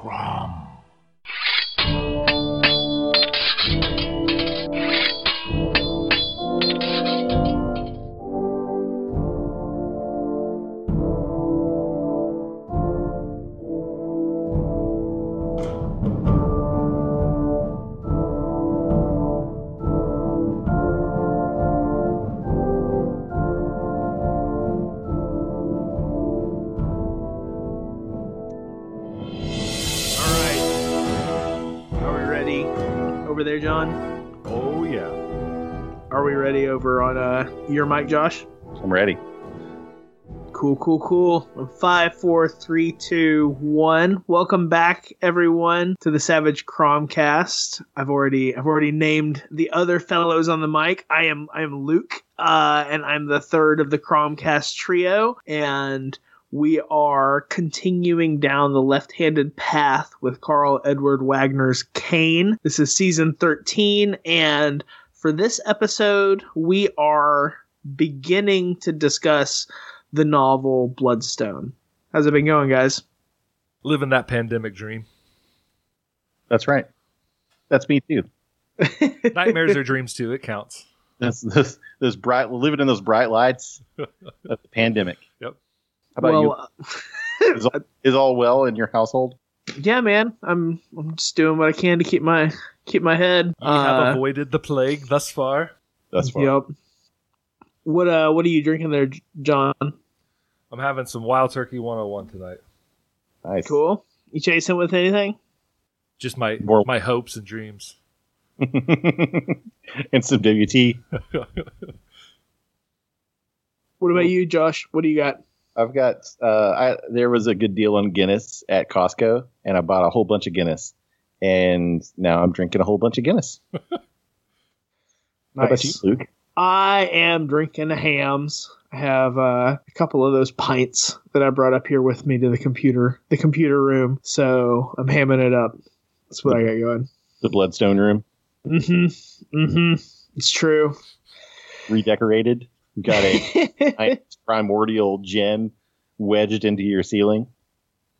Crom. Your mic, Josh? I'm ready. Cool, cool, cool. Five, four, three, two, one. Welcome back, everyone, to the Savage Cromcast. I've already, I've already named the other fellows on the mic. I am, I am Luke, uh, and I'm the third of the Cromcast trio, and we are continuing down the left-handed path with Karl Edward Wagner's Kane. This is season 13, and for this episode, we are beginning to discuss the novel Bloodstone. How's it been going, guys? living that pandemic dream. That's right. That's me too. Nightmares are dreams too. It counts. That's those, those bright living in those bright lights of the pandemic. Yep. How about well, you? Is all, is all well in your household? yeah, man, I'm I'm just doing what I can to keep my keep my head. You have Uh, avoided the plague thus far. That's fine. Yep. What uh what are you drinking there, John? I'm having some Wild Turkey 101 tonight. Nice. Cool. You chasing with anything? Just my More- my hopes and dreams. and some WT. What about you, Josh? What do you got? I've got. Uh, I there was a good deal on Guinness at Costco, and I bought a whole bunch of Guinness, and now I'm drinking a whole bunch of Guinness. How about you, Luke? I am drinking hams. I have uh, a couple of those pints that I brought up here with me to the computer, the computer room. So I'm hamming it up. That's what I got going. The Bloodstone Room Mm-hmm. Mm-hmm. It's true. redecorated. Got a primordial gem wedged into your ceiling.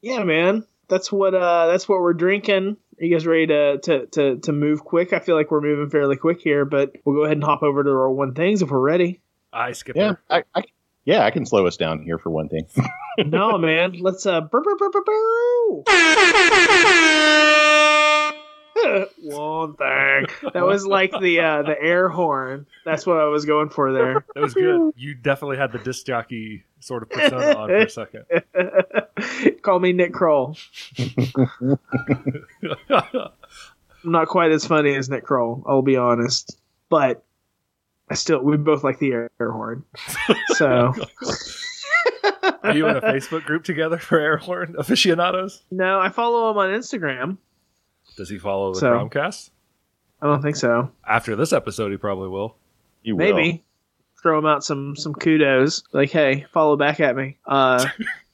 yeah, man. That's what uh that's what we're drinking. Are you guys ready to, to to to move quick? I feel like we're moving fairly quick here, but we'll go ahead and hop over to our one things if we're ready. I skip Yeah, I, I, yeah, I can slow us down here for one thing. no, man. Let's uh burr, burr, burr, burr, burr. one thing. That was like the uh the air horn. That's what I was going for there. That was good. You definitely had the disc jockey sort of persona on for a second. Call me Nick Kroll. I'm not quite as funny as Nick Kroll, I'll be honest. But I still we both like the air, air horn. So Are you in a Facebook group together for air horn aficionados? no, I follow him on Instagram. Does he follow the So- Cromcast? I don't think so. After this episode, he probably will. You will. Maybe throw him out some some kudos. Like, hey, follow back at me. Uh,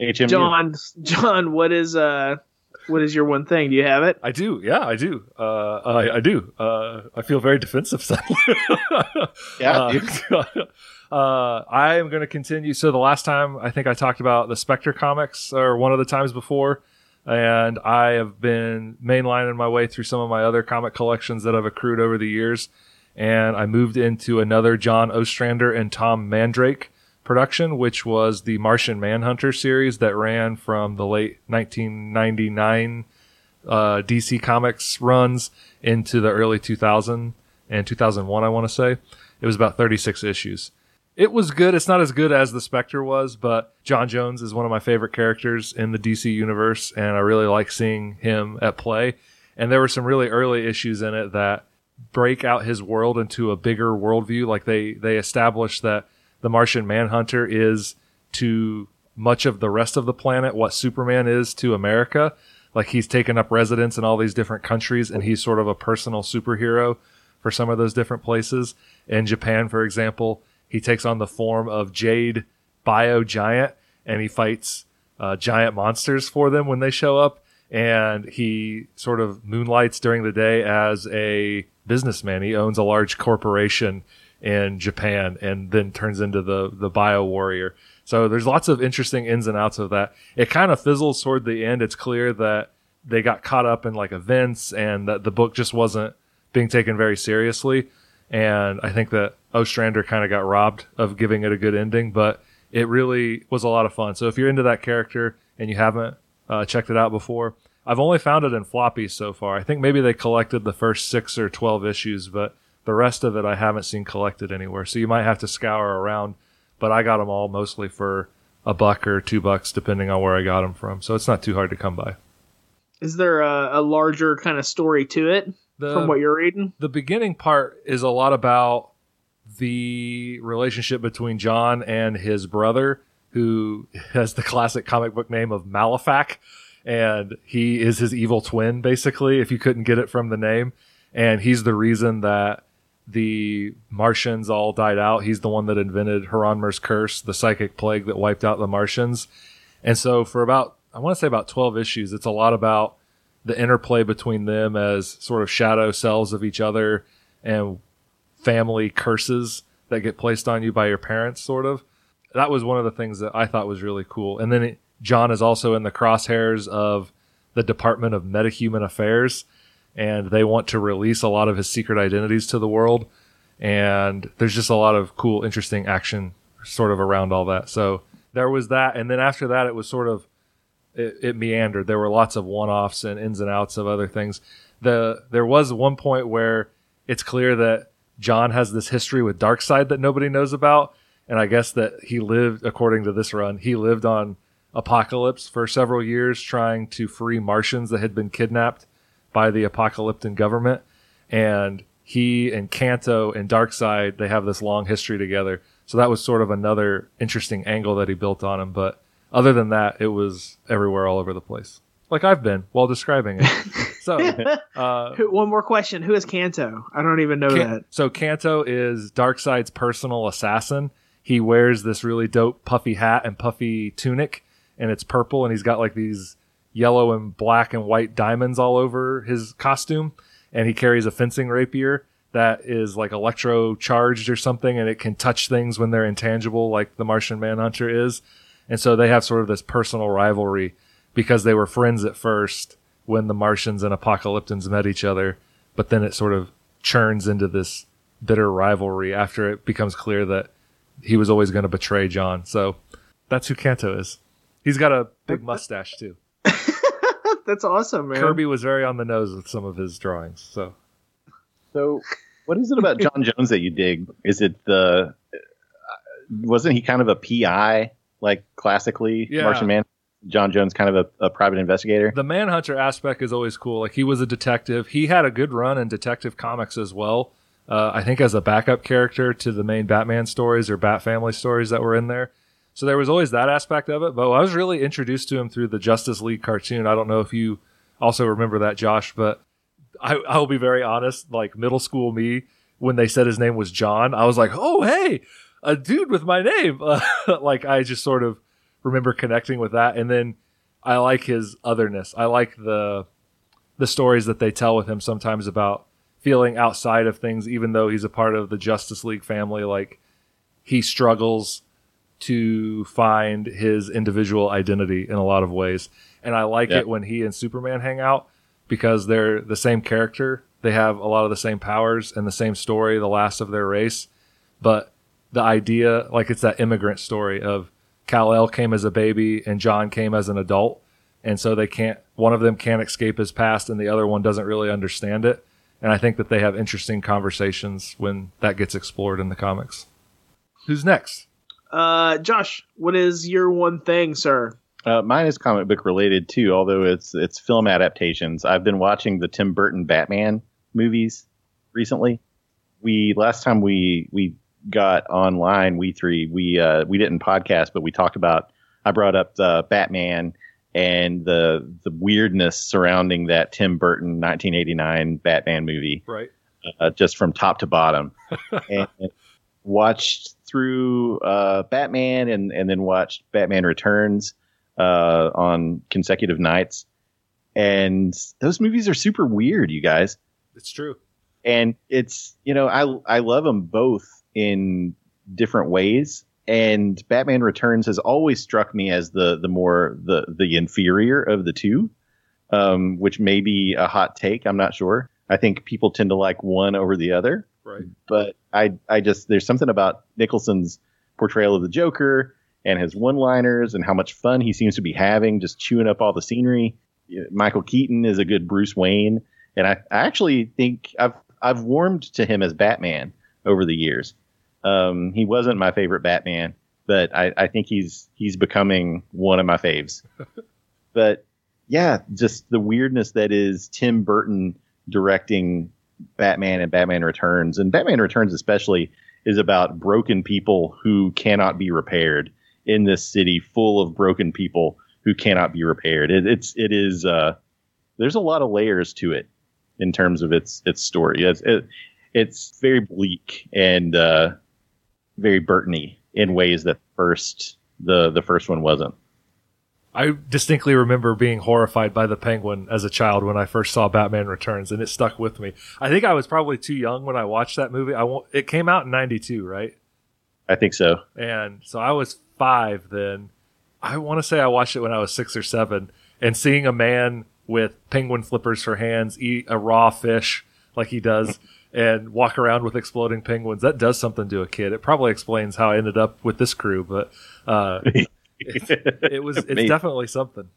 HMU. John, John, what is uh, what is your one thing? Do you have it? I do. Yeah, I do. Uh, I, I do. Uh, I feel very defensive suddenly. Yeah, Uh, uh, I am going to continue. So the last time I think I talked about the Spectre comics, or one of the times before, and I have been mainlining my way through some of my other comic collections that I've accrued over the years. And I moved into another John Ostrander and Tom Mandrake production, which was the Martian Manhunter series that ran from the late 1999 uh, DC Comics runs into the early 2000 and 2001, I want to say. It was about 36 issues. It was good. It's not as good as the Spectre was, but John Jones is one of my favorite characters in the DC universe, and I really like seeing him at play. And there were some really early issues in it that break out his world into a bigger worldview. Like they they establish that the Martian Manhunter is to much of the rest of the planet what Superman is to America. Like he's taken up residence in all these different countries, and he's sort of a personal superhero for some of those different places. In Japan, for example, he takes on the form of Jade Bio Giant, and he fights uh, giant monsters for them when they show up. And he sort of moonlights during the day as a businessman. He owns a large corporation in Japan, and then turns into the the Bio Warrior. So there's lots of interesting ins and outs of that. It kind of fizzles toward the end. It's clear that they got caught up in like events and that the book just wasn't being taken very seriously. And I think that Ostrander kind of got robbed of giving it a good ending, but it really was a lot of fun. So if you're into that character and you haven't uh, checked it out before, I've only found it in floppy so far. I think maybe they collected the first six or 12 issues, but the rest of it I haven't seen collected anywhere. So you might have to scour around, but I got them all mostly for a buck or two bucks, depending on where I got them from. So it's not too hard to come by. Is there a, a larger kind of story to it The, from what you're reading? the beginning part is a lot about the relationship between John and his brother, who has the classic comic book name of Malefac, and he is his evil twin, basically, if you couldn't get it from the name. And he's the reason that the Martians all died out. He's the one that invented H'ronmeer's curse, the psychic plague that wiped out the Martians. And so for about, I want to say about 12 issues, it's a lot about the interplay between them as sort of shadow selves of each other and family curses that get placed on you by your parents, sort of. That was one of the things that I thought was really cool. And then it, John is also in the crosshairs of the Department of Metahuman Affairs, and they want to release a lot of his secret identities to the world. And there's just a lot of cool, interesting action sort of around all that. So there was that. And then after that, it was sort of it, it meandered. There were lots of one-offs and ins and outs of other things. The there was one point where it's clear that John has this history with Darkseid that nobody knows about, and I guess that he lived, according to this run, he lived on Apokolips for several years trying to free Martians that had been kidnapped by the Apokoliptian government, and he and Kanto and Darkseid they have this long history together. So that was sort of another interesting angle that he built on him, but other than that, it was everywhere, all over the place, like I've been while describing it. so, uh, One more question: Who is Kanto? I don't even know Kan- that. so Kanto is Darkseid's personal assassin. He wears this really dope puffy hat and puffy tunic, and it's purple, and he's got like these yellow and black and white diamonds all over his costume, and he carries a fencing rapier that is like electro charged or something, and it can touch things when they're intangible, like the Martian Manhunter is. And so they have sort of this personal rivalry because they were friends at first when the Martians and Apokoliptians met each other, but then it sort of churns into this bitter rivalry after it becomes clear that he was always going to betray John. So that's who Kanto is. He's got a big mustache too. That's awesome, man. Kirby was very on the nose with some of his drawings. So So, what is it about John Jones that you dig? Is it the uh, wasn't he kind of a PI like classically Yeah. Martian Man? John Jones kind of a, a private investigator. the Manhunter aspect is always cool. Like he was a detective. He had a good run in Detective Comics as well. Uh, I think as a backup character to the main Batman stories or Bat Family stories that were in there. So there was always that aspect of it. But I was really introduced to him through the Justice League cartoon. I don't know if you also remember that, Josh, but I, I'll be very honest. Like middle school me, when they said his name was John, I was like, oh, hey, a dude with my name. like I just sort of remember connecting with that. And then I like his otherness. I like the the stories that they tell with him sometimes about feeling outside of things, even though he's a part of the Justice League family. Like he struggles to find his individual identity in a lot of ways. And I like Yeah. it when he and Superman hang out because they're the same character. They have a lot of the same powers and the same story, the last of their race. But the idea, like it's that immigrant story of Kal-El came as a baby and John came as an adult. And so they can't, one of them can't escape his past and the other one doesn't really understand it. And I think that they have interesting conversations when that gets explored in the comics. Who's next? Uh, Josh, what is your one thing, sir? Uh, mine is comic book related too, although it's it's film adaptations. I've been watching the Tim Burton Batman movies recently. We last time we we got online, we three we uh, we didn't podcast, but we talked about. I brought up the Batman and the the weirdness surrounding that Tim Burton 1989 Batman movie Right. uh, just from top to bottom, and watched through uh, Batman and and then watched Batman Returns uh, on consecutive nights. And those movies are super weird, you guys. It's true. And it's you know I I love them both in different ways. and Batman Returns has always struck me as the the more the the inferior of the two, um, which may be a hot take. I'm not sure. I think people tend to like one over the other. Right. But I I just there's something about Nicholson's portrayal of the Joker and his one-liners and how much fun he seems to be having just chewing up all the scenery. Michael Keaton is a good Bruce Wayne, and I, I actually think I've I've warmed to him as Batman over the years. Um, he wasn't my favorite Batman, but I, I think he's he's becoming one of my faves. but yeah, just the weirdness that is Tim Burton directing Batman and Batman Returns, and Batman Returns especially is about broken people who cannot be repaired in this city full of broken people who cannot be repaired. It, it's it is uh, there's a lot of layers to it in terms of its its story. It's it, it's very bleak and uh, very Burtony in ways that first the the first one wasn't. I distinctly remember being horrified by the penguin as a child when I first saw Batman Returns, and it stuck with me. I think I was probably too young when I watched that movie. I won't, it came out in '92, right? I think so. And so I was five then. I want to say I watched it when I was six or seven, and seeing a man with penguin flippers for hands eat a raw fish like he does and walk around with exploding penguins. That does something to a kid. It probably explains how I ended up with this crew, but uh, it, it was it's Maybe. definitely something.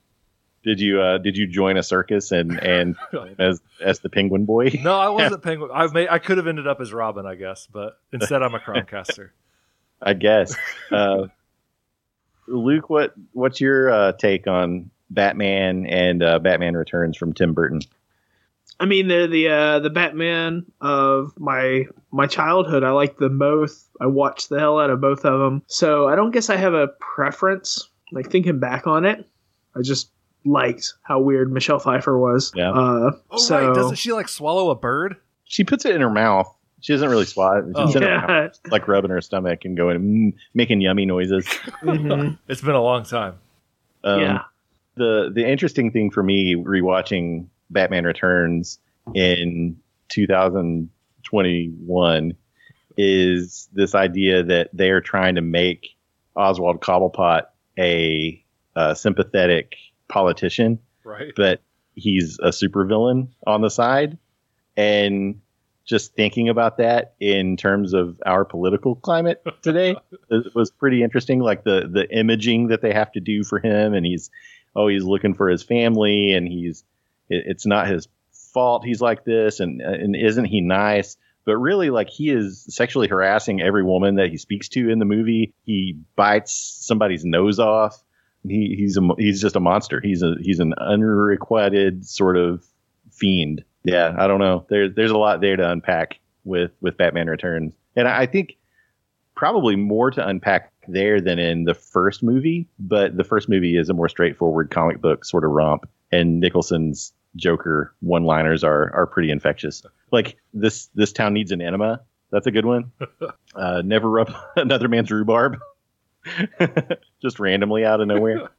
Did you uh, did you join a circus and and as as the penguin boy? No, I wasn't penguin. I may I could have ended up as Robin, I guess, but instead I'm a Cromcaster. I guess. Uh, Luke, what what's your uh, take on Batman and uh, Batman Returns from Tim Burton? I mean, they're the uh, the Batman of my my childhood. I like them both. I watched the hell out of both of them. So I don't guess I have a preference. Like thinking back on it, I just liked how weird Michelle Pfeiffer was. Yeah. Uh, Oh so right, doesn't she like swallow a bird? She puts it in her mouth. She doesn't really swat. it. She's Oh. in her mouth, yeah. like rubbing her stomach and going mm, making yummy noises. Mhm. It's been a long time. Um, yeah. the the interesting thing for me rewatching Batman Returns in 2021 is this idea that they're trying to make Oswald Cobblepot a, uh sympathetic politician, Right. but he's a supervillain on the side, and just thinking about that in terms of our political climate today was pretty interesting. Like the the imaging that they have to do for him, and he's oh he's looking for his family, and he's it, it's not his fault he's like this, and and isn't he nice? But really, like he is sexually harassing every woman that he speaks to in the movie. He bites somebody's nose off. He, he's a, he's just a monster. He's a he's an unrequited sort of fiend. Yeah, I don't know. There's there's a lot there to unpack with with Batman Returns, and I think probably more to unpack there than in the first movie. But the first movie is a more straightforward comic book sort of romp, and Nicholson's Joker one-liners are are pretty infectious. Like this this town needs an enema. That's a good one. Uh, never rub another man's rhubarb. Just randomly out of nowhere.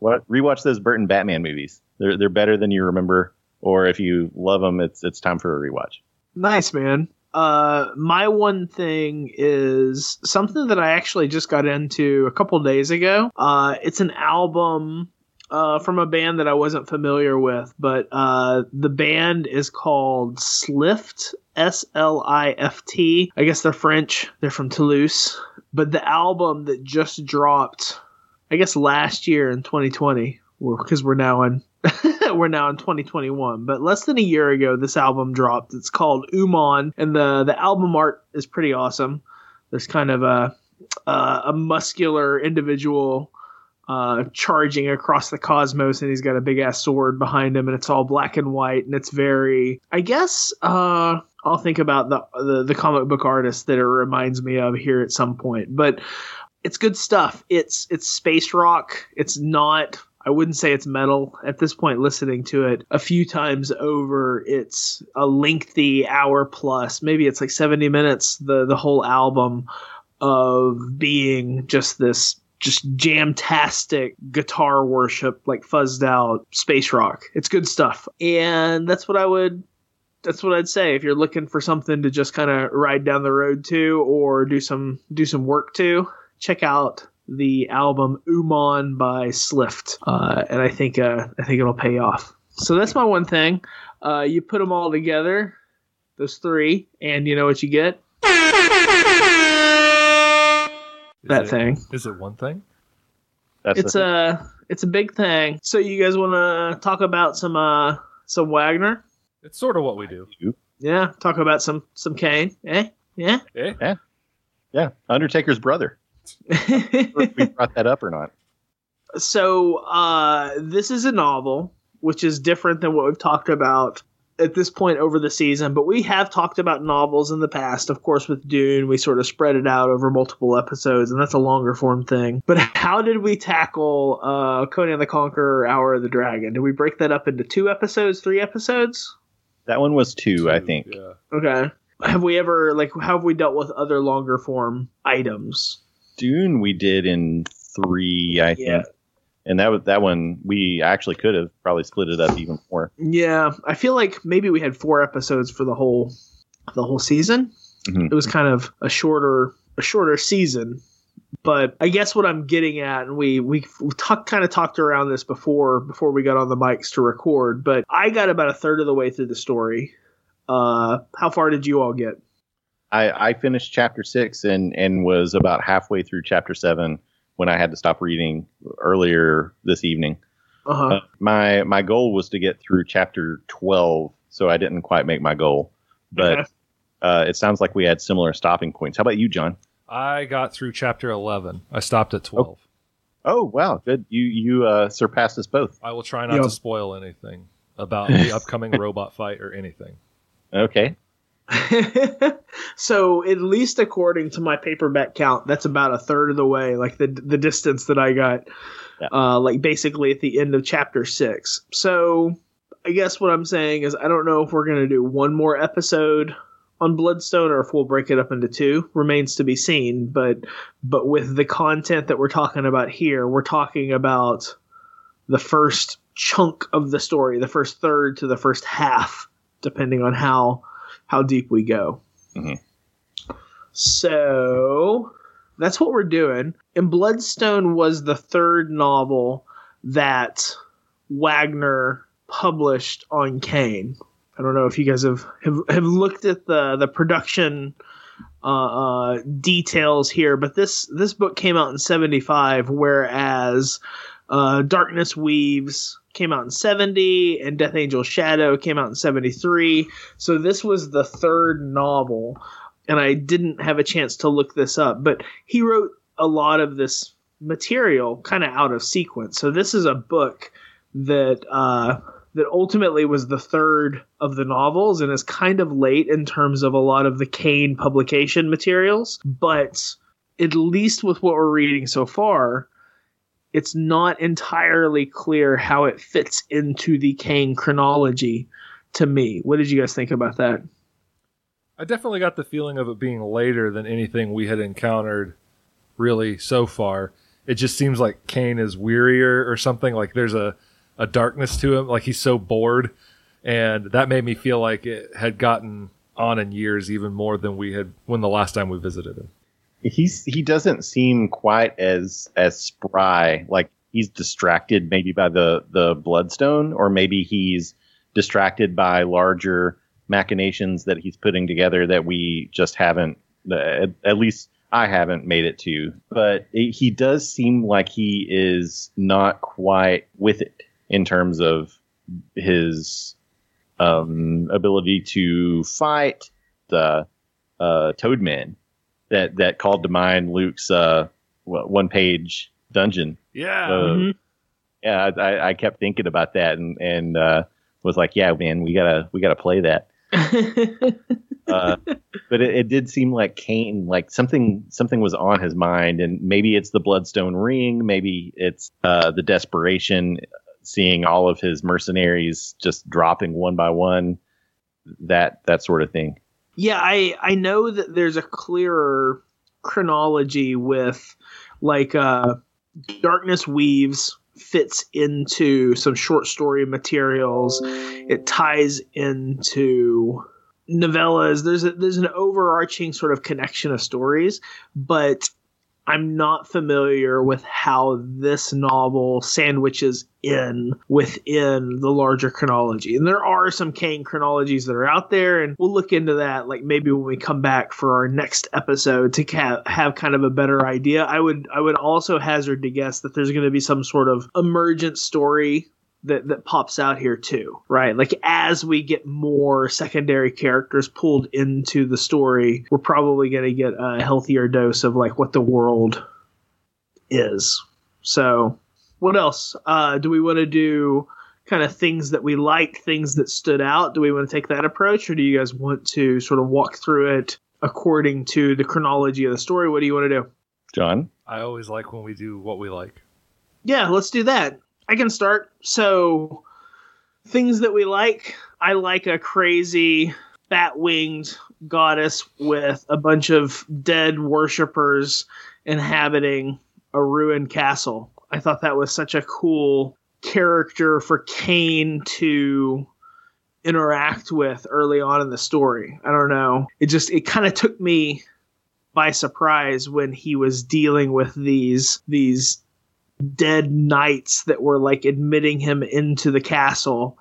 What? Rewatch those Burton Batman movies. They're they're better than you remember. Or if you love them, it's it's time for a rewatch. Nice, man. Uh, my one thing is something that I actually just got into a couple days ago. Uh, it's an album uh, from a band that I wasn't familiar with, but uh, the band is called Slift. S L I F T. I guess they're French. They're from Toulouse. But the album that just dropped, I guess last year in 2020, because we're now in we're now in 2021 but less than a year ago this album dropped it's called Ummon and the the album art is pretty awesome there's kind of a uh, a muscular individual uh, charging across the cosmos and he's got a big ass sword behind him and it's all black and white and it's very i guess uh, i'll think about the, the the comic book artist that it reminds me of here at some point but it's good stuff it's it's space rock it's not I wouldn't say it's metal at this point. Listening to it a few times over, it's a lengthy hour plus. Maybe it's like seventy minutes. The the whole album of being just this just jam-tastic guitar worship, like fuzzed out space rock. It's good stuff, and that's what I would. That's what I'd say if you're looking for something to just kind of ride down the road to or do some do some work to check out the album Ummon by Slift, uh, and I think uh, I think it'll pay off. So that's my one thing. Uh, you put them all together, those three, and you know what you get? Is That it- thing. Is it one thing? That's It's the, a it's a big thing. So you guys want to talk about some uh some Wagner? It's sort of what we do. Yeah, talk about some some Kane. Eh? Yeah. Eh? yeah, Yeah. Undertaker's brother. If we brought that up or not? so uh, this is a novel, which is different than what we've talked about at this point over the season. But we have talked about novels in the past. Of course, with Dune, we sort of spread it out over multiple episodes, and that's a longer form thing. But how did we tackle uh, Conan the Conqueror, Hour of the Dragon? Did we break that up into two episodes, three episodes? That one was two, I think. Yeah. Okay. Have we ever like how have we dealt with other longer form items? Dune we did in three, I think. And that was that one we actually could have probably split it up even more. Yeah, I feel like maybe we had four episodes for the whole the whole season. Mhm. It was kind of a shorter a shorter season. But I guess what I'm getting at, and we we, we talk, kind of talked around this before before we got on the mics to record. But I got about a third of the way through the story. Uh, how far did you all get? I, I finished chapter six and, and was about halfway through chapter seven when I had to stop reading earlier this evening. Uh-huh. Uh, my my goal was to get through chapter twelve, so I didn't quite make my goal. But Okay. uh, it sounds like we had similar stopping points. How about you, John? I got through chapter 11. I stopped at 12. Oh wow, good. You you uh, surpassed us both. I will try not Yeah. to spoil anything about the upcoming robot fight or anything. Okay. so at least according to my paperback count, that's about a third of the way, like the the distance that I got, Yeah. uh, like basically at the end of chapter six. So I guess what I'm saying is I don't know if we're gonna do one more episode on Bloodstone or if we'll break it up into two. Remains to be seen. But but with the content that we're talking about here, we're talking about the first chunk of the story, the first third to the first half, depending on how how deep we go. Mhm. So that's what we're doing. And Bloodstone was the third novel that Wagner published on Kane. I don't know if you guys have have, have looked at the the production uh, uh, details here, but this this book came out in '75, whereas uh, Darkness Weaves came out in '70, and Death Angel Shadow came out in '73. So this was the third novel, and I didn't have a chance to look this up, but he wrote a lot of this material kind of out of sequence. So this is a book that uh, that ultimately was the third of the novels and is kind of late in terms of a lot of the Kane publication materials, but at least with what we're reading so far, it's not entirely clear how it fits into the Kane chronology to me. What did you guys think about that? I definitely got the feeling of it being later than anything we had encountered really so far. It just seems like Kane is wearier or something. Like there's a, a darkness to him. Like he's so bored. And that made me feel like it had gotten on in years even more than we had when the last time we visited him. He's he doesn't seem quite as as spry. Like he's distracted maybe by the the bloodstone, or maybe he's distracted by larger machinations that he's putting together that we just haven't. At, at least I haven't made it to. But it, he does seem like he is not quite with it in terms of his um, ability to fight the uh, Toadmen that that called to mind Luke's uh, one page dungeon. Yeah. Uh, Mhm. Yeah, I, I kept thinking about that and and uh, was like, yeah, man, we gotta we gotta play that. Uh, but it, it did seem like Kane, like something something was on his mind, and maybe it's the Bloodstone ring, maybe it's uh, the desperation, seeing all of his mercenaries just dropping one by one, that that sort of thing. Yeah, I I know that there's a clearer chronology with like uh Darkness Weaves fits into some short story materials. It ties into novellas. There's a, there's an overarching sort of connection of stories, but I'm not familiar with how this novel sandwiches in within the larger chronology. And there are some Kane chronologies that are out there, and we'll look into that like maybe when we come back for our next episode to ca- have kind of a better idea. I would I would also hazard to guess that there's going to be some sort of emergent story that that pops out here too, right? Like as we get more secondary characters pulled into the story, we're probably going to get a healthier dose of like what the world is. So, what else? Uh, do we want to do? Kind of things that we liked, things that stood out. Do we want to take that approach, or do you guys want to sort of walk through it according to the chronology of the story? What do you want to do? John? I always like when we do what we like. Yeah, let's do that. I can start. So, things that we like. I like a crazy bat winged goddess with a bunch of dead worshippers inhabiting a ruined castle. I thought that was such a cool character for Kane to interact with early on in the story. I don't know. It just it kind of took me by surprise when he was dealing with these these dead knights that were like admitting him into the castle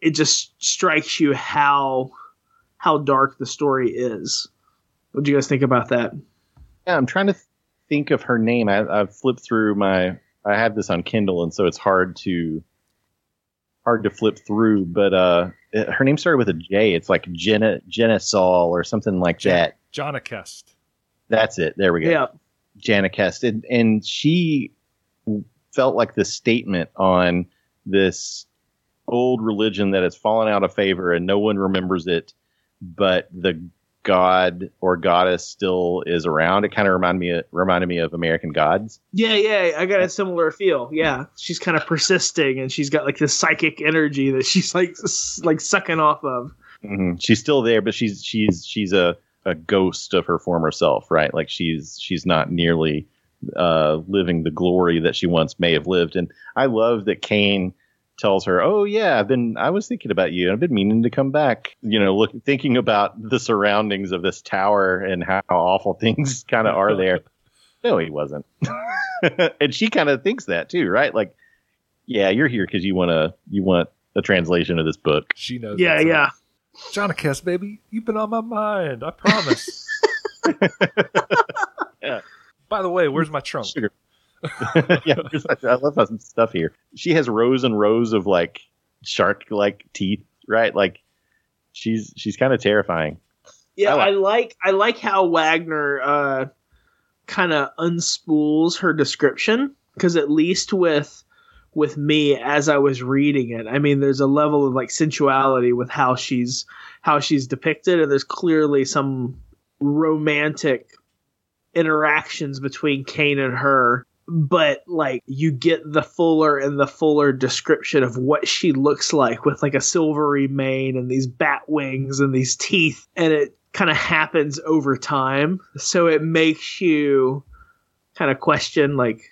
it just strikes you how how dark the story is what do you guys think about that Yeah, I'm trying to th- think of her name. I, I've flipped through my. I have this on Kindle, and so it's hard to hard to flip through. But uh, it- her name started with a J. It's like Jenna Jenna or something like that. Johnakest. That's it. There we go. yeah Janikest, and, and she felt like the statement on this old religion that has fallen out of favor and no one remembers it, but the god or goddess still is around. It kind of reminded me reminded me of American Gods. yeah yeah i got a similar feel yeah she's kind of persisting and she's got like this psychic energy that she's like like sucking off of hmm She's still there, but she's she's she's a a ghost of her former self, right? Like she's she's not nearly uh, living the glory that she once may have lived. And I love that Kane tells her, "Oh yeah, I've been I was thinking about you. I've been meaning to come back. You know, look thinking about the surroundings of this tower and how awful things kind of are there." no, he wasn't. and she kind of thinks that too, right? Like, yeah, you're here because you want to you want a translation of this book. She knows. yeah yeah it. Johnakest, baby, you've been on my mind. I promise. Yeah. By the way, where's my trunk? Sugar. yeah, I love some stuff here. She has rows and rows of like shark like teeth, right? Like she's she's kind of terrifying. Yeah, I I like- like I like how Wagner uh, kind of unspools her description because at least with with me as I was reading it, I mean, there's a level of like sensuality with how she's how she's depicted, and there's clearly some romantic interactions between Kane and her. But like you get the fuller and the fuller description of what she looks like with like a silvery mane and these bat wings and these teeth, and it kind of happens over time. So it makes you kind of question like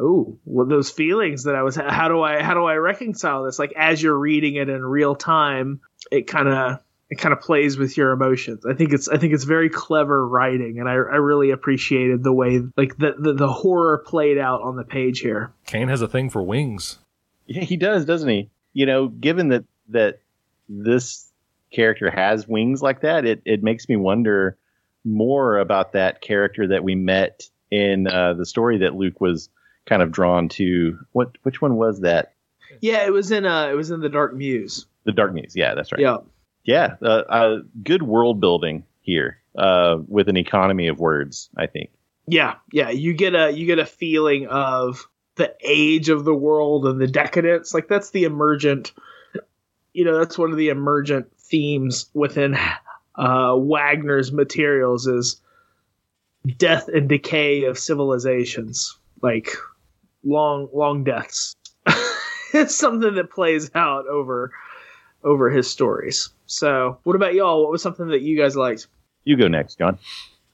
oh well those feelings that i was how do i how do i reconcile this like as you're reading it in real time it kind of it kind of plays with your emotions i think it's i think it's very clever writing and i, I really appreciated the way like the, the the horror played out on the page here Kane has a thing for wings. Yeah, he does, doesn't he? You know, given that that this character has wings like that, it it makes me wonder more about that character that we met in uh, the story that Luke was kind of drawn to. What which one was that? yeah it was in uh it was in the dark muse The Dark Muse. Yeah, that's right. yeah Yeah, uh, uh, good world building here uh, with an economy of words. I think. Yeah, yeah, you get a you get a feeling of the age of the world and the decadence. Like that's the emergent, you know, that's one of the emergent themes within uh, Wagner's materials is death and decay of civilizations, like long long deaths. it's something that plays out over over his stories. So, what about y'all? What was something that you guys liked? You go next, John.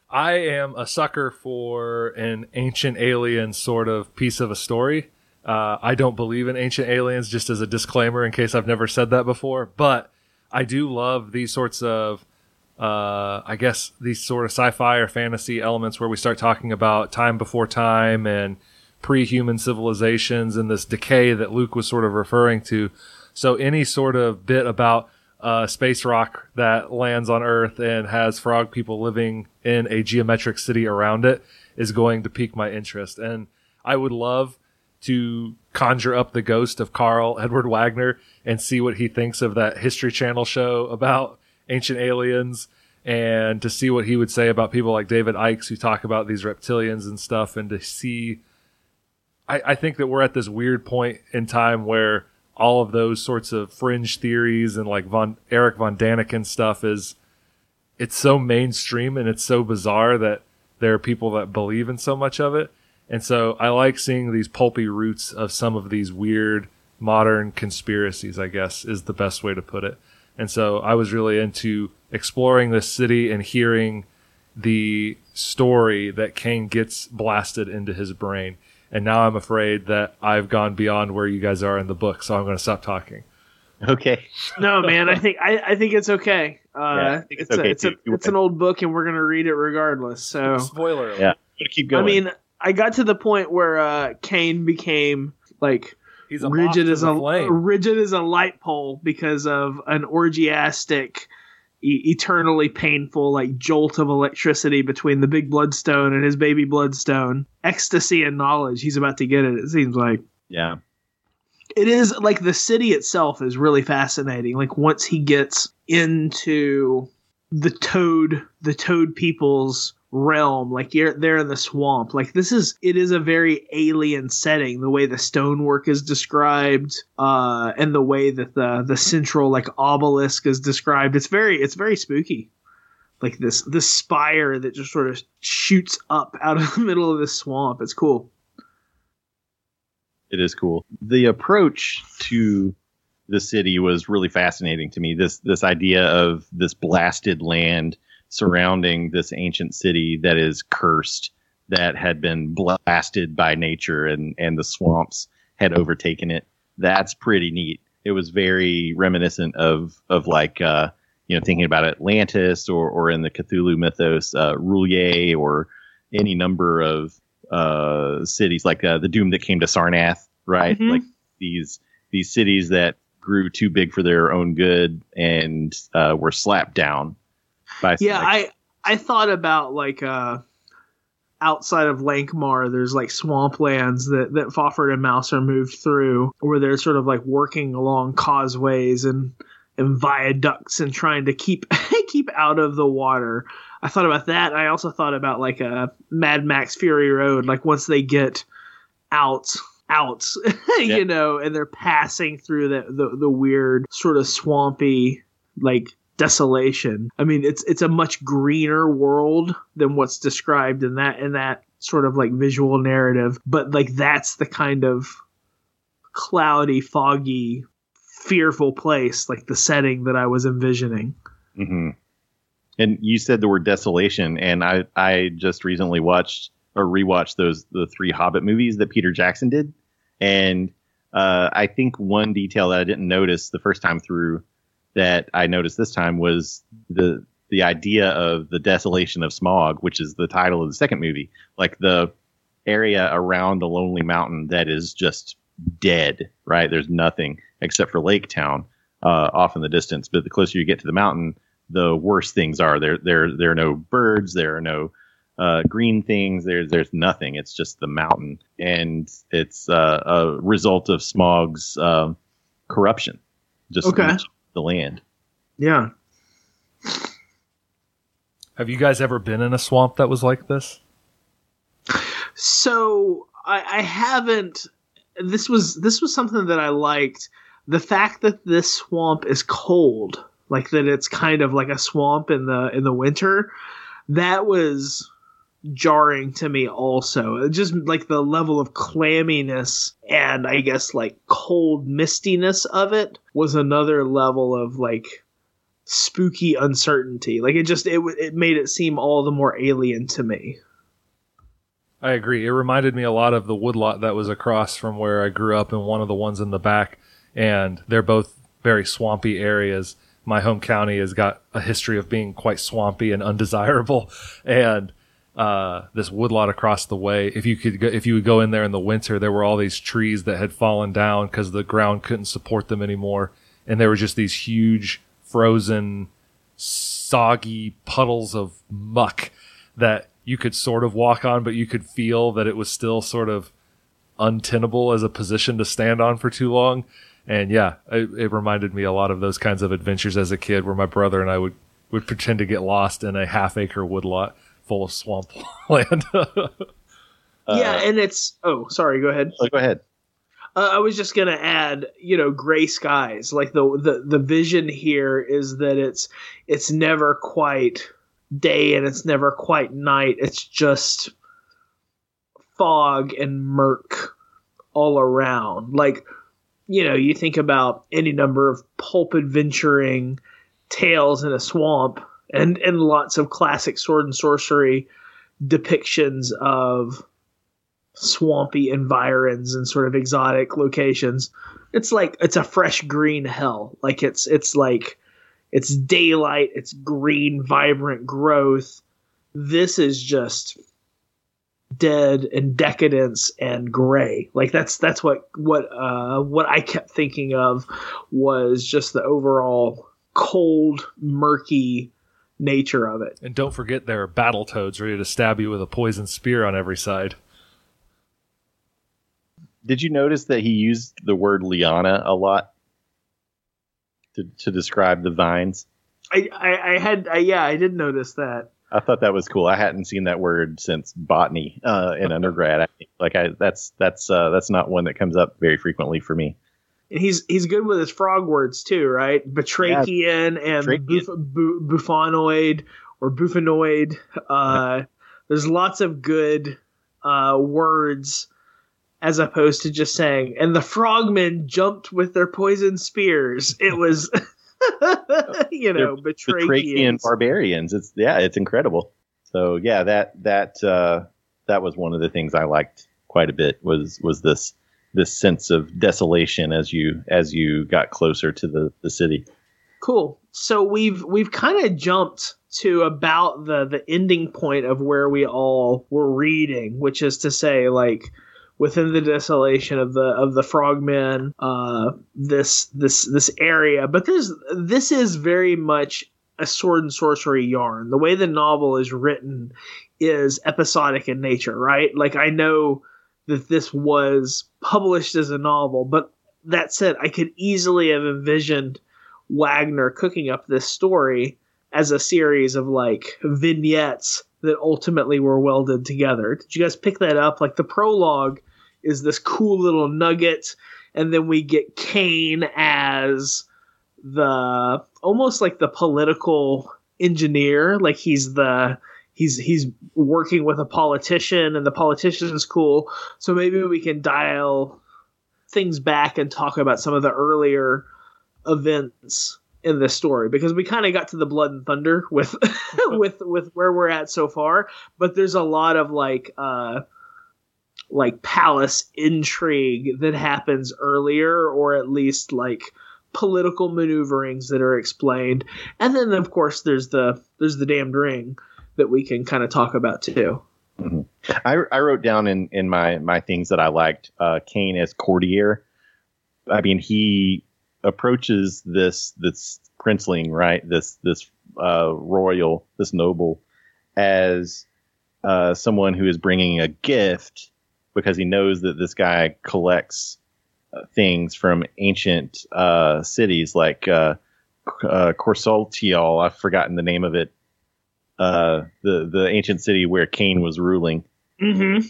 I am a sucker for an ancient alien sort of piece of a story. Uh, I don't believe in ancient aliens, just as a disclaimer in case I've never said that before. But I do love these sorts of uh, I guess these sort of sci-fi or fantasy elements where we start talking about time before time and pre-human civilizations and this decay that Luke was sort of referring to. So any sort of bit about uh, space rock that lands on Earth and has frog people living in a geometric city around it is going to pique my interest. And I would love to conjure up the ghost of Karl Edward Wagner and see what he thinks of that History Channel show about ancient aliens and to see what he would say about people like David Ikes who talk about these reptilians and stuff and to see I, I think that we're at this weird point in time where all of those sorts of fringe theories and like von Erich von Däniken stuff is it's so mainstream and it's so bizarre that there are people that believe in so much of it. And so I like seeing these pulpy roots of some of these weird modern conspiracies, I guess is the best way to put it. And so I was really into exploring this city and hearing the story that Kane gets blasted into his brain. And now I'm afraid that I've gone beyond where you guys are in the book, so I'm going to stop talking. Okay. No, man, I think I, I think it's okay. Uh, Yeah, think it's it's a, okay, it's, a, too. it's an old book, and we're gonna read it regardless. So Spoiler alert. Yeah. Gotta keep going. I mean, I got to the point where uh, Kane became like He's a rigid as a flame. rigid as a light pole because of an orgiastic, e- eternally painful like jolt of electricity between the big bloodstone and his baby bloodstone. Ecstasy and knowledge. He's about to get it. It seems like yeah. it is like the city itself is really fascinating. Like once he gets into the toad, the toad people's realm, like you're there in the swamp. Like this is it is a very alien setting. The way the stonework is described, uh, and the way that the the central like obelisk is described. It's very it's very spooky. Like this this spire that just sort of shoots up out of the middle of the swamp. It's cool. It is cool. The approach to the city was really fascinating to me. This this idea of this blasted land surrounding this ancient city that is cursed, that had been blasted by nature, and and the swamps had overtaken it. That's pretty neat. It was very reminiscent of of like uh, you know thinking about Atlantis or or in the Cthulhu mythos, uh, R'lyeh or any number of uh, cities like uh, the Doom that came to Sarnath, right? Mhm. Like these these cities that grew too big for their own good and uh, were slapped down by Yeah, I I thought about like uh outside of Lankhmar, there's like swamplands that that Fafhrd and Mouse are moved through, where they're sort of like working along causeways and and viaducts and trying to keep keep out of the water. I thought about that. I also thought about like a Mad Max Fury Road. Like once they get out out, Yeah. you know, and they're passing through the, the the weird sort of swampy like desolation. I mean, it's it's a much greener world than what's described in that in that sort of like visual narrative. But like that's the kind of cloudy, foggy, fearful place, like the setting that I was envisioning. hmm And you said the word desolation, and I I just recently watched or rewatched those the three Hobbit movies that Peter Jackson did, and uh, I think one detail that I didn't notice the first time through that I noticed this time was the the idea of the desolation of Smaug, which is the title of the second movie, like the area around the lonely mountain that is just dead, right? There's nothing except for Lake Town uh, off in the distance. But the closer you get to the mountain, the worse things are. There, there, there are no birds. There are no uh, green things. There's, there's nothing. It's just the mountain, and it's uh, a result of Smaug's um corruption, just Okay. Leaching the land. Yeah. Have you guys ever been in a swamp that was like this? So I, I haven't. This was this was something that I liked. The fact that this swamp is cold, like that it's kind of like a swamp in the in the winter, that was jarring to me also. Just like the level of clamminess and I guess like cold mistiness of it was another level of like spooky uncertainty. Like it just it it made it seem all the more alien to me. I agree. It reminded me a lot of the woodlot that was across from where I grew up and one of the ones in the back. And they're both very swampy areas. my home county has got a history of being quite swampy and undesirable, and uh, this woodlot across the way. If you could, go, if you would go in there in the winter, there were all these trees that had fallen down because the ground couldn't support them anymore, and there were just these huge frozen, soggy puddles of muck that you could sort of walk on, but you could feel that it was still sort of untenable as a position to stand on for too long. And yeah, it, it reminded me a lot of those kinds of adventures as a kid, where my brother and I would would pretend to get lost in a half acre woodlot full of swamp land. yeah, and it's oh, sorry, go ahead. Oh, go ahead. Uh, I was just gonna add, you know, gray skies. Like the the the vision here is that it's it's never quite day and it's never quite night. It's just fog and murk all around. Like, you know, you think about any number of pulp adventuring tales in a swamp and and lots of classic sword and sorcery depictions of swampy environs and sort of exotic locations. It's like it's a fresh green hell. Like it's it's like it's daylight, it's green, vibrant growth. This is just dead and decadence and gray. Like that's that's what what uh what I kept thinking of was just the overall cold, murky nature of it. And don't forget there are battle toads ready to stab you with a poison spear on every side. Did you notice that he used the word liana a lot to, to describe the vines? I, I, I had, I, yeah, I did notice that. I thought that was cool. I hadn't seen that word since botany uh, in undergrad. I like I, that's that's uh, that's not one that comes up very frequently for me. And he's he's good with his frog words too, right? Batrachian yeah, and buf- bu- buffonoid or buffanoid. Uh, there's lots of good uh, words as opposed to just saying, and the frogmen jumped with their poison spears. It was. you know, Batrachian barbarians. It's yeah, it's incredible. So yeah, that that uh, that was one of the things I liked quite a bit was was this this sense of desolation as you as you got closer to the the city. Cool. So we've we've kind of jumped to about the the ending point of where we all were reading, which is to say, like within the desolation of the of the frogmen uh, this this this area but this this is very much a sword and sorcery yarn the way the novel is written is episodic in nature right like i know that this was published as a novel but that said i could easily have envisioned wagner cooking up this story as a series of like vignettes that ultimately were welded together. Did you guys pick that up? Like the prologue is this cool little nugget, and then we get Kane as the almost like the political engineer, like he's the he's he's working with a politician, and the politician is cool. So maybe we can dial things back and talk about some of the earlier events in this story because we kind of got to the blood and thunder with with with where we're at so far but there's a lot of like uh like palace intrigue that happens earlier or at least like political maneuverings that are explained and then of course there's the there's the damned ring that we can kind of talk about too mm-hmm. I, I wrote down in in my my things that i liked uh kane as courtier i mean he approaches this this princeling right this this uh royal this noble as uh, someone who is bringing a gift because he knows that this guy collects uh, things from ancient uh, cities like uh, uh. I've forgotten the name of it. Uh, the the ancient city where Kane was ruling. Mm-hmm.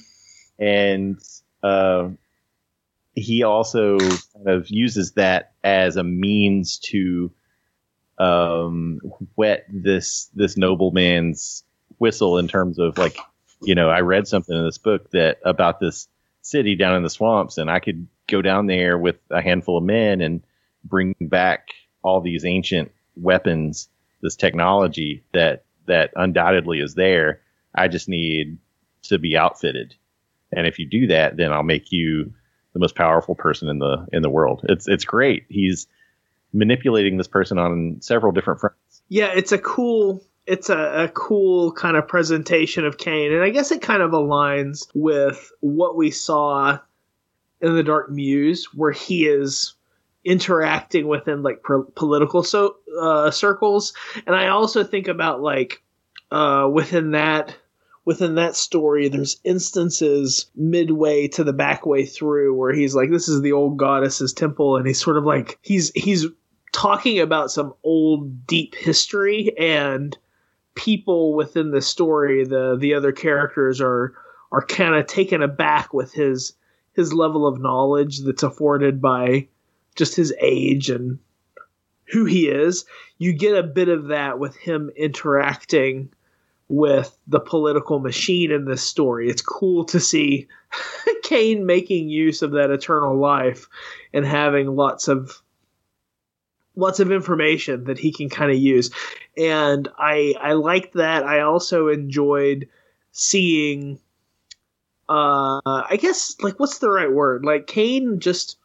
And uh, he also kind of uses that as a means to um, wet this this nobleman's whistle in terms of like you know, I read something in this book that about this city down in the swamps, and I could go down there with a handful of men and bring back all these ancient weapons, this technology that that undoubtedly is there. I just need to be outfitted, and if you do that, then I'll make you the most powerful person in the in the world. It's it's great. He's manipulating this person on several different fronts. Yeah, it's a cool it's a, a cool kind of presentation of Kane, and I guess it kind of aligns with what we saw in the Dark Muse, where he is interacting within like pro- political so uh, circles, and I also think about like uh, within that within that story, there's instances midway to the back way through where he's like, "This is the old goddess's temple," and he's sort of like he's he's talking about some old deep history and people within the story the the other characters are are kind of taken aback with his his level of knowledge that's afforded by just his age and who he is you get a bit of that with him interacting with the political machine in this story. It's cool to see Kane making use of that eternal life and having lots of lots of information that he can kind of use. And I I liked that. I also enjoyed seeing uh I guess like what's the right word? Like Kane just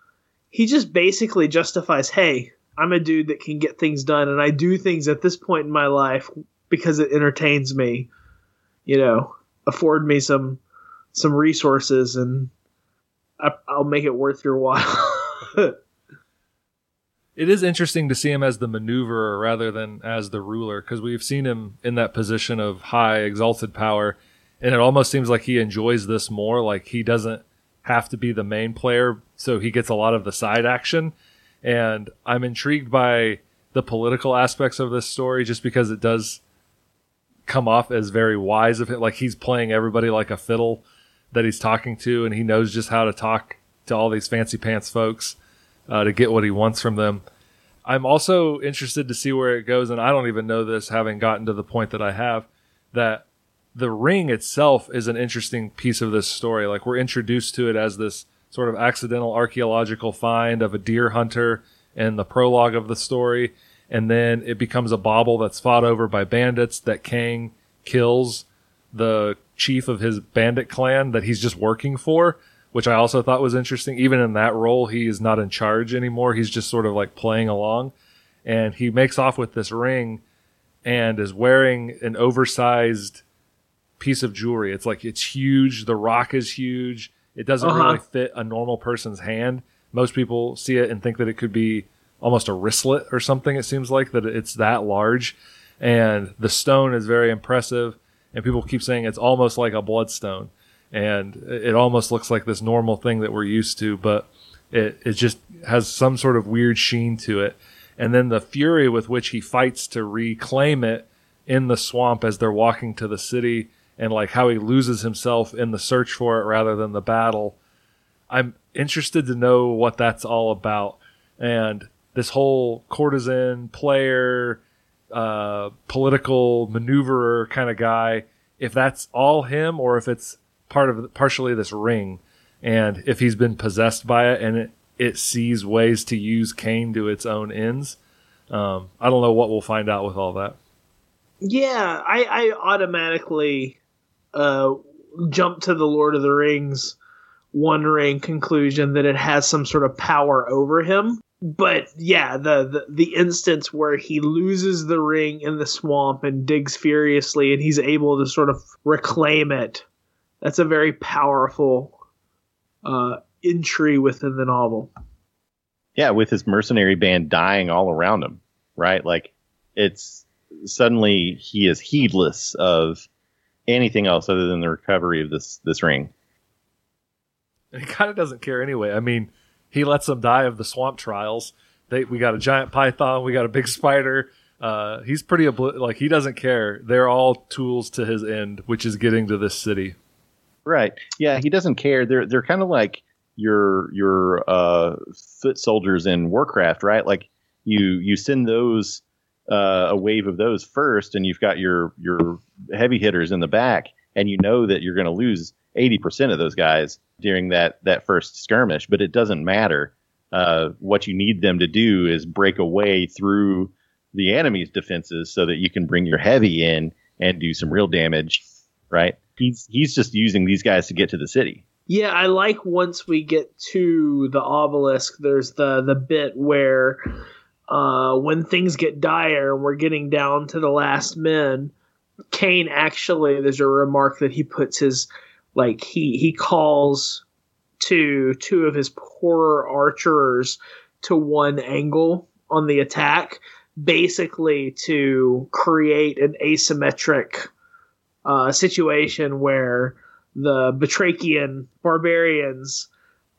he just basically justifies, "Hey, I'm a dude that can get things done and I do things at this point in my life because it entertains me, you know, afford me some some resources and I, will make it worth your while. it is interesting to see him as the maneuverer rather than as the ruler because we've seen him in that position of high exalted power and it almost seems like he enjoys this more like he doesn't have to be the main player so he gets a lot of the side action and i'm intrigued by the political aspects of this story just because it does come off as very wise of it. Like he's playing everybody like a fiddle that he's talking to, and he knows just how to talk to all these fancy pants folks uh, to get what he wants from them. I'm also interested to see where it goes, and I don't even know this, having gotten to the point that I have, that the ring itself is an interesting piece of this story. Like we're introduced to it as this sort of accidental archaeological find of a deer hunter in the prologue of the story and then it becomes a bauble that's fought over by bandits that Kane kills the chief of his bandit clan that he's just working for, which I also thought was interesting. Even in that role, he is not in charge anymore. He's just sort of like playing along. And he makes off with this ring and is wearing an oversized piece of jewelry. It's like it's huge. The rock is huge. It doesn't uh-huh. really fit a normal person's hand. Most people see it and think that it could be almost a wristlet or something. It seems like that it's that large, and the stone is very impressive. And people keep saying it's almost like a bloodstone, and it almost looks like this normal thing that we're used to, but it it just has some sort of weird sheen to it. And then the fury with which he fights to reclaim it in the swamp as they're walking to the city, and like how he loses himself in the search for it rather than the battle. I'm interested to know what that's all about. And this whole courtesan player, uh, political maneuverer kind of guy, if that's all him or if it's part of partially this ring, and if he's been possessed by it and it, it sees ways to use Kane to its own ends. Um, I don't know what we'll find out with all that. Yeah, I, I automatically uh, jump to the Lord of the Rings wondering conclusion that it has some sort of power over him but yeah, the, the, the instance where he loses the ring in the swamp and digs furiously, and he's able to sort of reclaim it. That's a very powerful uh, entry within the novel. Yeah, with his mercenary band dying all around him, right? Like it's suddenly he is heedless of anything else other than the recovery of this this ring. He kind of doesn't care anyway. I mean he lets them die of the swamp trials. They, we got a giant python, we got a big spider. Uh, he's pretty obli- like he doesn't care. They're all tools to his end, which is getting to this city. Right. Yeah, he doesn't care. They're they're kind of like your your uh, foot soldiers in Warcraft, right? Like you you send those uh, a wave of those first, and you've got your your heavy hitters in the back, and you know that you're going to lose eighty percent of those guys during that that first skirmish, but it doesn't matter. Uh, what you need them to do is break away through the enemy's defenses so that you can bring your heavy in and do some real damage. Right? He's he's just using these guys to get to the city. Yeah, I like once we get to the obelisk. There's the the bit where uh, when things get dire and we're getting down to the last men, Kane actually there's a remark that he puts his like he he calls to two of his poorer archers to one angle on the attack, basically to create an asymmetric uh, situation where the Batrachian barbarians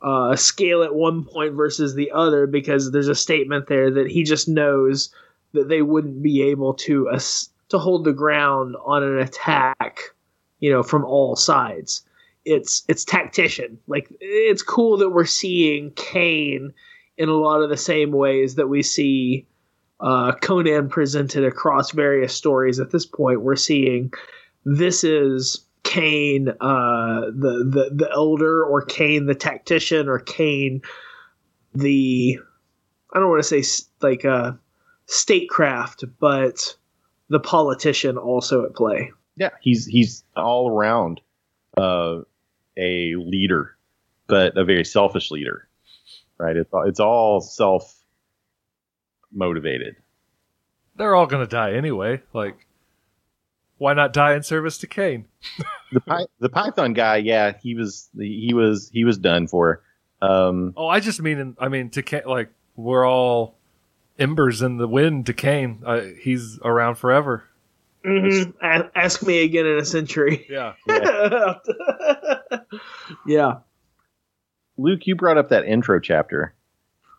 uh, scale at one point versus the other because there's a statement there that he just knows that they wouldn't be able to uh, to hold the ground on an attack, you know, from all sides. It's it's tactician. Like it's cool that we're seeing Kane in a lot of the same ways that we see uh, Conan presented across various stories. At this point, we're seeing this is Kane, uh, the the the elder, or Kane the tactician, or Kane the I don't want to say like uh, statecraft, but the politician also at play. Yeah, he's he's all around uh, a leader, but a very selfish leader, right? It's it's all self motivated. They're all going to die anyway. Like, why not die in service to Kane? the Py- the Python guy, yeah, he was he was he was done for. Um, oh, I just mean, I mean to Kane, like we're all embers in the wind to Kane. Uh, he's around forever. Mm-hmm. Ask me again in a century. Yeah. Yeah. yeah. Luke, you brought up that intro chapter,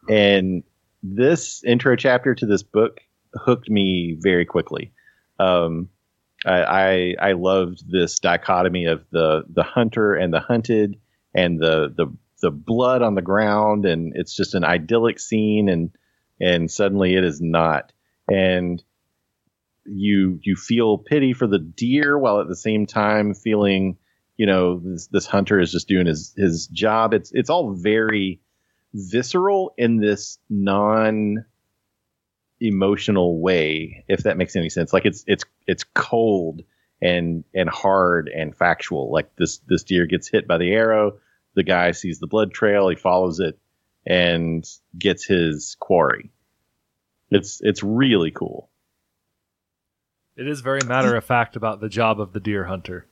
and this intro chapter to this book hooked me very quickly. Um, I, I, loved this dichotomy of the the hunter and the hunted, and the the the blood on the ground, and it's just an idyllic scene, and and suddenly it is not, and you you feel pity for the deer while at the same time feeling you know this, this hunter is just doing his his job. It's it's all very visceral in this non emotional way if that makes any sense like it's it's it's cold and and hard and factual like this this deer gets hit by the arrow the guy sees the blood trail he follows it and gets his quarry it's it's really cool it is very matter of fact about the job of the deer hunter.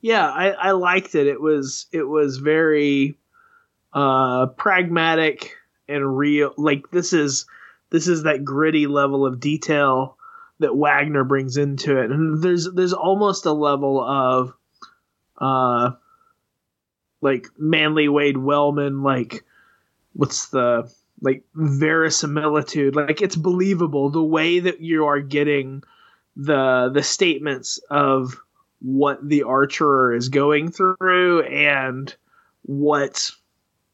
Yeah, I, I liked it. It was it was very uh, pragmatic and real. Like this is this is that gritty level of detail that Wagner brings into it, and there's there's almost a level of uh like Manly Wade Wellman like what's the like verisimilitude like it's believable the way that you are getting the the statements of what the archer is going through and what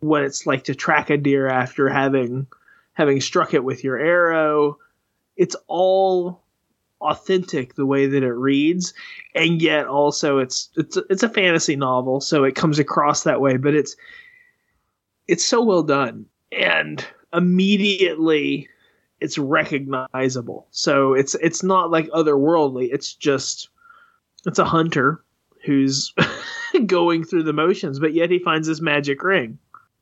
what it's like to track a deer after having having struck it with your arrow it's all authentic the way that it reads and yet also it's it's it's a fantasy novel so it comes across that way but it's it's so well done and immediately it's recognizable. So it's it's not like otherworldly. It's just it's a hunter who's going through the motions, but yet he finds this magic ring.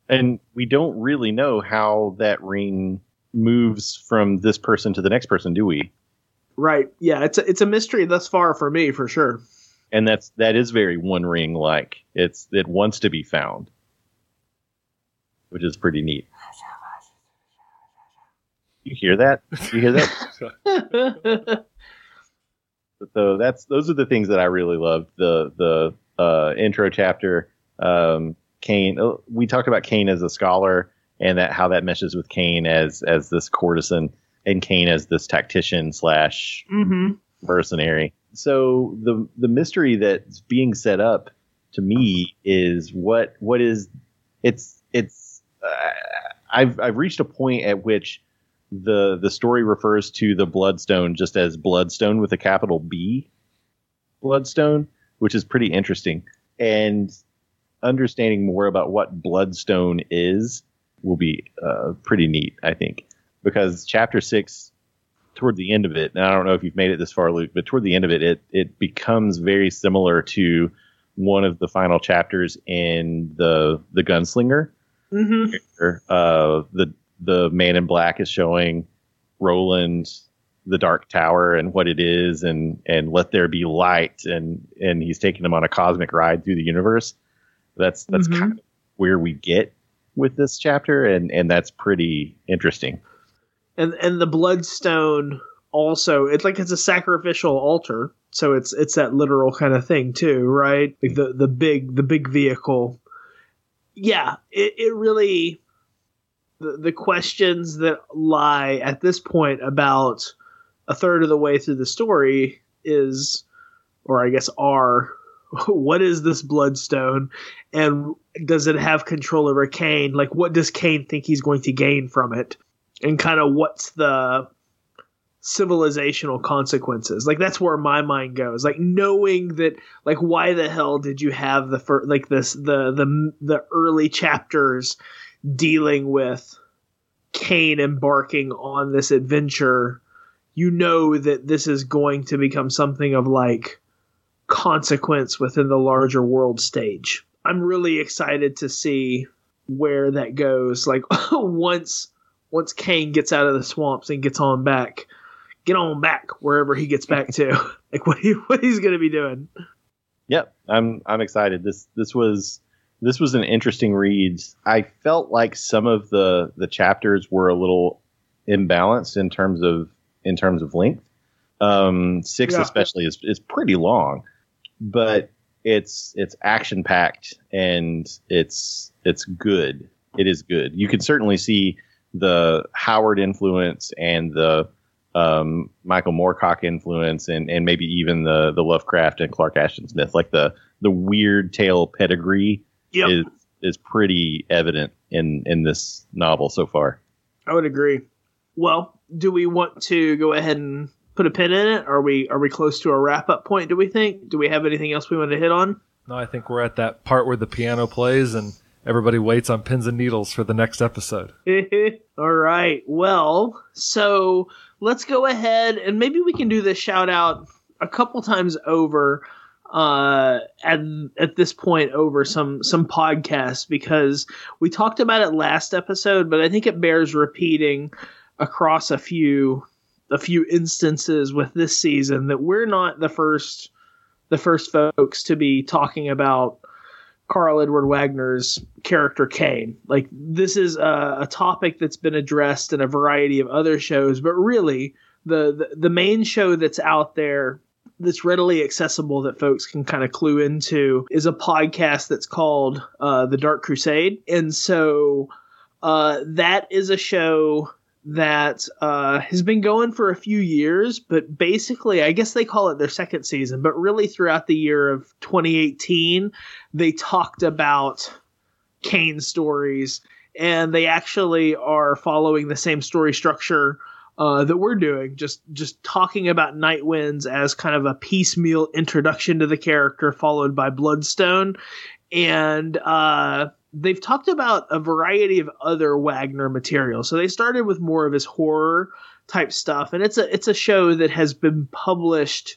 And we don't really know how that ring moves from this person to the next person, do we? Right. Yeah, it's a, it's a mystery thus far for me, for sure. And that's that is very One Ring like. It's it wants to be found, which is pretty neat. You hear that? You hear that? so that's those are the things that I really love The the uh, intro chapter, um, Kane. Uh, we talked about Kane as a scholar and that how that meshes with Kane as as this courtesan and Kane as this tactician slash mm-hmm. mercenary. So the the mystery that's being set up to me is what what is it's it's uh, I've I've reached a point at which the the story refers to the bloodstone just as bloodstone with a capital B bloodstone which is pretty interesting and understanding more about what bloodstone is will be uh, pretty neat i think because chapter 6 toward the end of it and i don't know if you've made it this far luke but toward the end of it it, it becomes very similar to one of the final chapters in the the gunslinger mm-hmm. uh, the the Man in Black is showing Roland the Dark Tower and what it is, and and let there be light, and and he's taking them on a cosmic ride through the universe. That's that's Mhm. kind of where we get with this chapter, and and that's pretty interesting. and and the bloodstone also it's like it's a sacrificial altar so it's it's that literal kind of thing too right like the the big the big vehicle yeah it, it really the, the questions that lie at this point about a third of the way through the story is or i guess are what is this bloodstone and does it have control over Kane? Like, what does Kane think he's going to gain from it? And kind of what's the civilizational consequences? Like, that's where my mind goes. Like, knowing that, like, why the hell did you have the first, like, this, the, the, the early chapters dealing with Kane embarking on this adventure? You know that this is going to become something of like, consequence within the larger world stage. I'm really excited to see where that goes. Like once once Kane gets out of the swamps and gets on back, get on back wherever he gets back to. like what he what he's gonna be doing. Yep, I'm I'm excited. This this was this was an interesting read. I felt like some of the the chapters were a little imbalanced in terms of in terms of length. Um, six Yeah. especially is is pretty long, but it's it's action packed and it's it's good. It is good. You can certainly see the Howard influence and the um, Michael Moorcock influence and, and maybe even the, the Lovecraft and Clark Ashton Smith, like the, the weird tale pedigree Yep. is, is pretty evident in, in this novel so far. I would agree. Well, do we want to go ahead and put a pin in it? Are we are we close to a wrap up point, do we think? Do we have anything else we want to hit on? No, I think we're at that part where the piano plays and everybody waits on pins and needles for the next episode. All right. Well, so let's go ahead and maybe we can do this shout out a couple times over uh at at this point over some some podcasts because we talked about it last episode but I think it bears repeating across a few a few instances with this season that we're not the first the first folks to be talking about Karl Edward Wagner's character Kane. Like this is a, a topic that's been addressed in a variety of other shows, but really the, the the main show that's out there that's readily accessible that folks can kind of clue into is a podcast that's called uh, The Dark Crusade, and so uh, that is a show that uh, has been going for a few years, but basically, I guess they call it their second season. But really, throughout the year of 2018, they talked about Kane stories, and they actually are following the same story structure uh, that we're doing. Just just talking about Night Winds as kind of a piecemeal introduction to the character, followed by Bloodstone, and uh, they've talked about a variety of other Wagner material. So they started with more of his horror type stuff, and it's a it's a show that has been published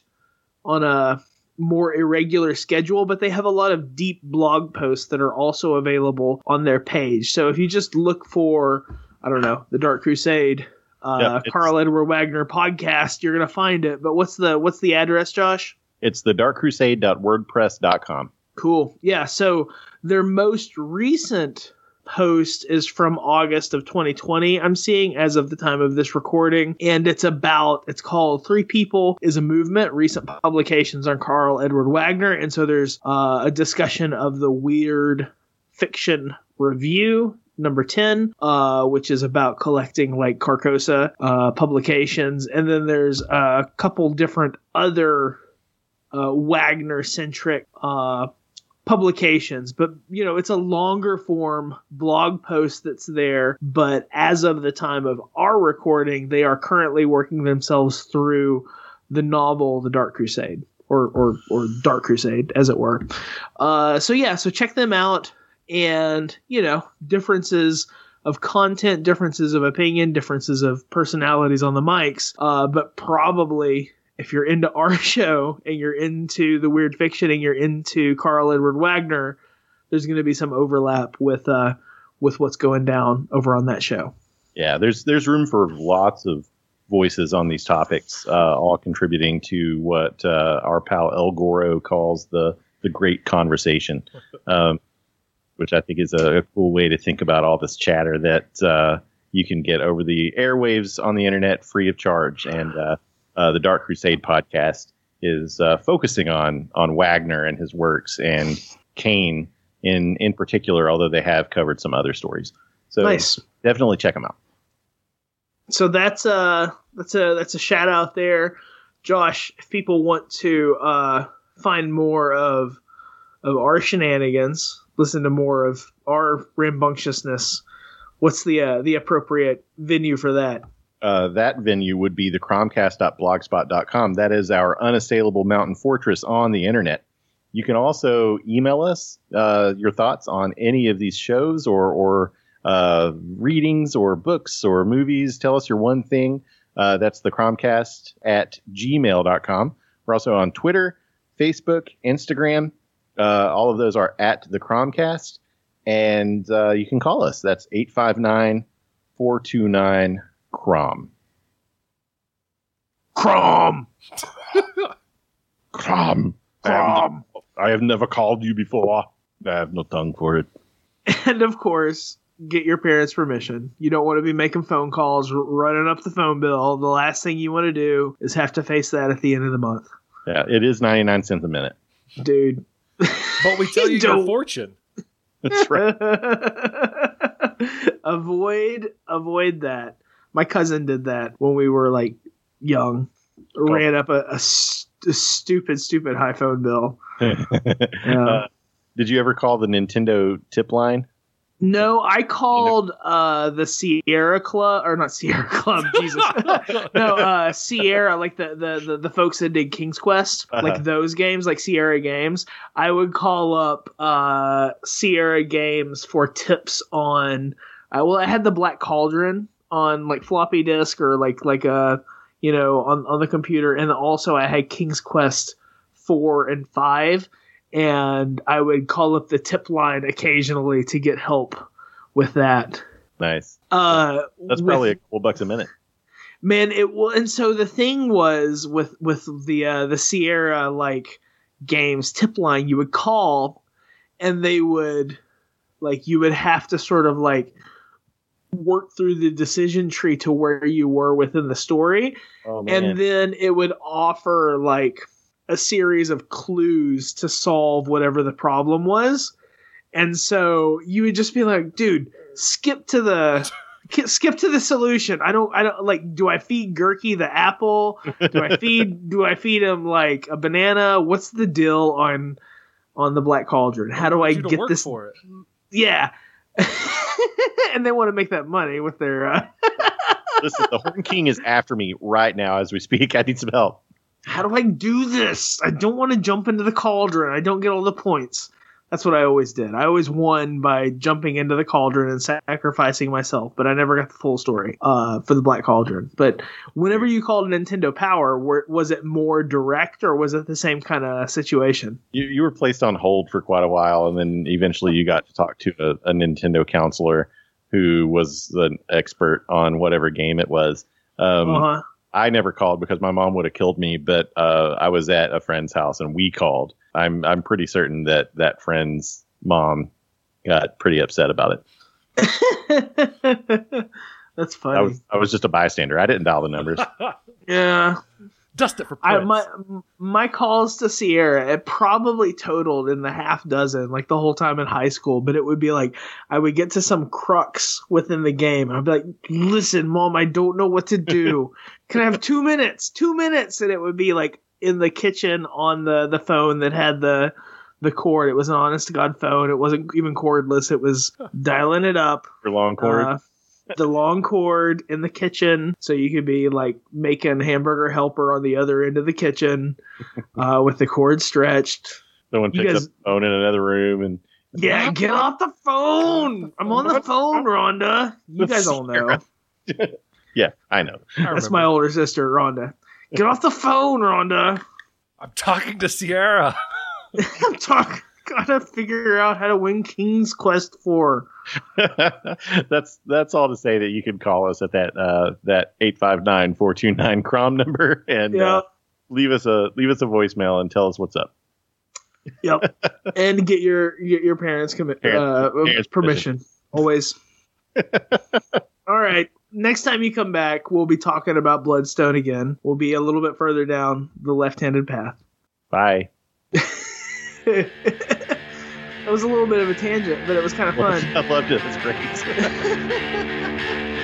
on a more irregular schedule, but they have a lot of deep blog posts that are also available on their page. So if you just look for, I don't know, the Dark Crusade, uh, Yep, Karl Edward Wagner podcast, you're gonna find it. But what's the what's the address, Josh? It's the darkcrusade.wordpress.com. Cool. Yeah. So their most recent post is from August of 2020. I'm seeing as of the time of this recording, and it's about it's called Three People is a Movement. Recent publications on Karl Edward Wagner, and so there's uh, a discussion of the weird fiction review number 10 uh, which is about collecting like carcosa uh, publications and then there's a couple different other uh, wagner centric uh, publications but you know it's a longer form blog post that's there. But as of the time of our recording they are currently working themselves through the novel the dark crusade or or, or dark crusade as it were. Uh, so yeah so check them out. And you know differences of content differences of opinion differences of personalities on the mics uh, but probably if you're into our show and you're into the weird fiction and you're into Karl Edward Wagner, there's going to be some overlap with uh, with what's going down over on that show. Yeah, there's there's room for lots of voices on these topics, uh, all contributing to what uh, our pal El Goro calls the the great conversation, um, which I think is a, a, cool way to think about all this chatter that uh, you can get over the airwaves on the internet free of charge. And uh, uh, the Dark Crusade podcast is uh, focusing on on Wagner and his works and Kane in in particular, although they have covered some other stories. So nice. definitely check them out. So that's a that's a that's a shout out there, Josh. If people want to uh, find more of of our shenanigans, listen to more of our rambunctiousness, what's the uh, the appropriate venue for that? Uh, that venue would be the cromcast.blogspot.com. That is our unassailable mountain fortress on the internet. You can also email us uh, your thoughts on any of these shows or, or uh, readings or books or movies. Tell us your one thing. Uh, that's the Cromcast at gmail.com. We're also on Twitter, Facebook, Instagram. Uh, all of those are at the Cromcast. And uh, you can call us. That's 859 429 Crom. Crom! Crom. Crom! I have never called you before. I have no tongue for it. And of course, get your parents' permission. You don't want to be making phone calls, r- running up the phone bill. The last thing you want to do is have to face that at the end of the month. Yeah, it is 99 cents a minute. Dude. But we tell you your Don't- fortune. That's right. avoid avoid that. My cousin did that when we were like young. Ran up a, a st- a stupid, stupid high phone bill. Yeah. Uh, did you ever call the Nintendo tip line? No, I called uh, the Sierra Club or not Sierra Club, Jesus. no, uh, Sierra, like the, the the the folks that did King's Quest, Uh-huh. like those games, like Sierra Games. I would call up uh, Sierra Games for tips on. Uh, well, I had the Black Cauldron on like floppy disk or like like a you know on on the computer, and also I had King's Quest four and five and I would call up the tip line occasionally to get help with that. Nice. Uh, That's with- probably a couple bucks a minute. man. It will, and so the thing was with with the uh, the Sierra like games tip line, you would call, and they would like you would have to sort of like work through the decision tree to where you were within the story. Oh, and then it would offer like a series of clues to solve whatever the problem was. And so you would just be like dude skip to the skip to the solution. I don't i don't like do i feed Gurgi the apple? Do i feed do i feed him like a banana? What's the deal on on the black cauldron? How do i to get this for it? yeah and they want to make that money with their uh, Listen, the Horn King is after me right now as we speak. I need some help. how do I do this? I don't want to jump into the cauldron. I don't get all the points. That's what I always did. I always won by jumping into the cauldron and sacrificing myself, but I never got the full story uh, for the Black Cauldron. But whenever you called Nintendo Power, were, was it more direct or was it the same kind of situation? You, you were placed on hold for quite a while, and then eventually you got to talk to a, a Nintendo counselor who was an expert on whatever game it was. Um, uh-huh. I never called because my mom would have killed me, but uh, I was at a friend's house and we called. I'm I'm pretty certain that that friend's mom got pretty upset about it. That's funny. I was I was just a bystander. I didn't dial the numbers. yeah. Dust it for I, points. my my calls to Sierra it probably totaled in the half dozen like the whole time in high school but it would be like I would get to some crux within the game I'd be like listen mom I don't know what to do can I have 2 minutes 2 minutes and it would be like in the kitchen on the the phone that had the the cord it was an honest to god phone it wasn't even cordless it was dialing it up For long cord. uh, the long cord in the kitchen, so you could be like making hamburger helper on the other end of the kitchen, uh, with the cord stretched. Someone you picks guys- up the phone in another room and Yeah, get off the phone! I'm on the phone, Rhonda. You guys all know. yeah, I know. I That's remember. my older sister, Rhonda. Get off the phone, Rhonda. I'm talking to Sierra. I'm talking. gotta figure out how to win King's Quest Four. that's that's all to say that you can call us at that uh, that eight five nine four two nine Crom number and Yeah. uh, leave us a leave us a voicemail and tell us what's up. Yep, and get your get your parents' commi- Parent- uh, parents' permission. Always. All right. Next time you come back, we'll be talking about Bloodstone again. We'll be a little bit further down the left-handed path. Bye. that was a little bit of a tangent, but it was kind of fun. I loved it. It's great.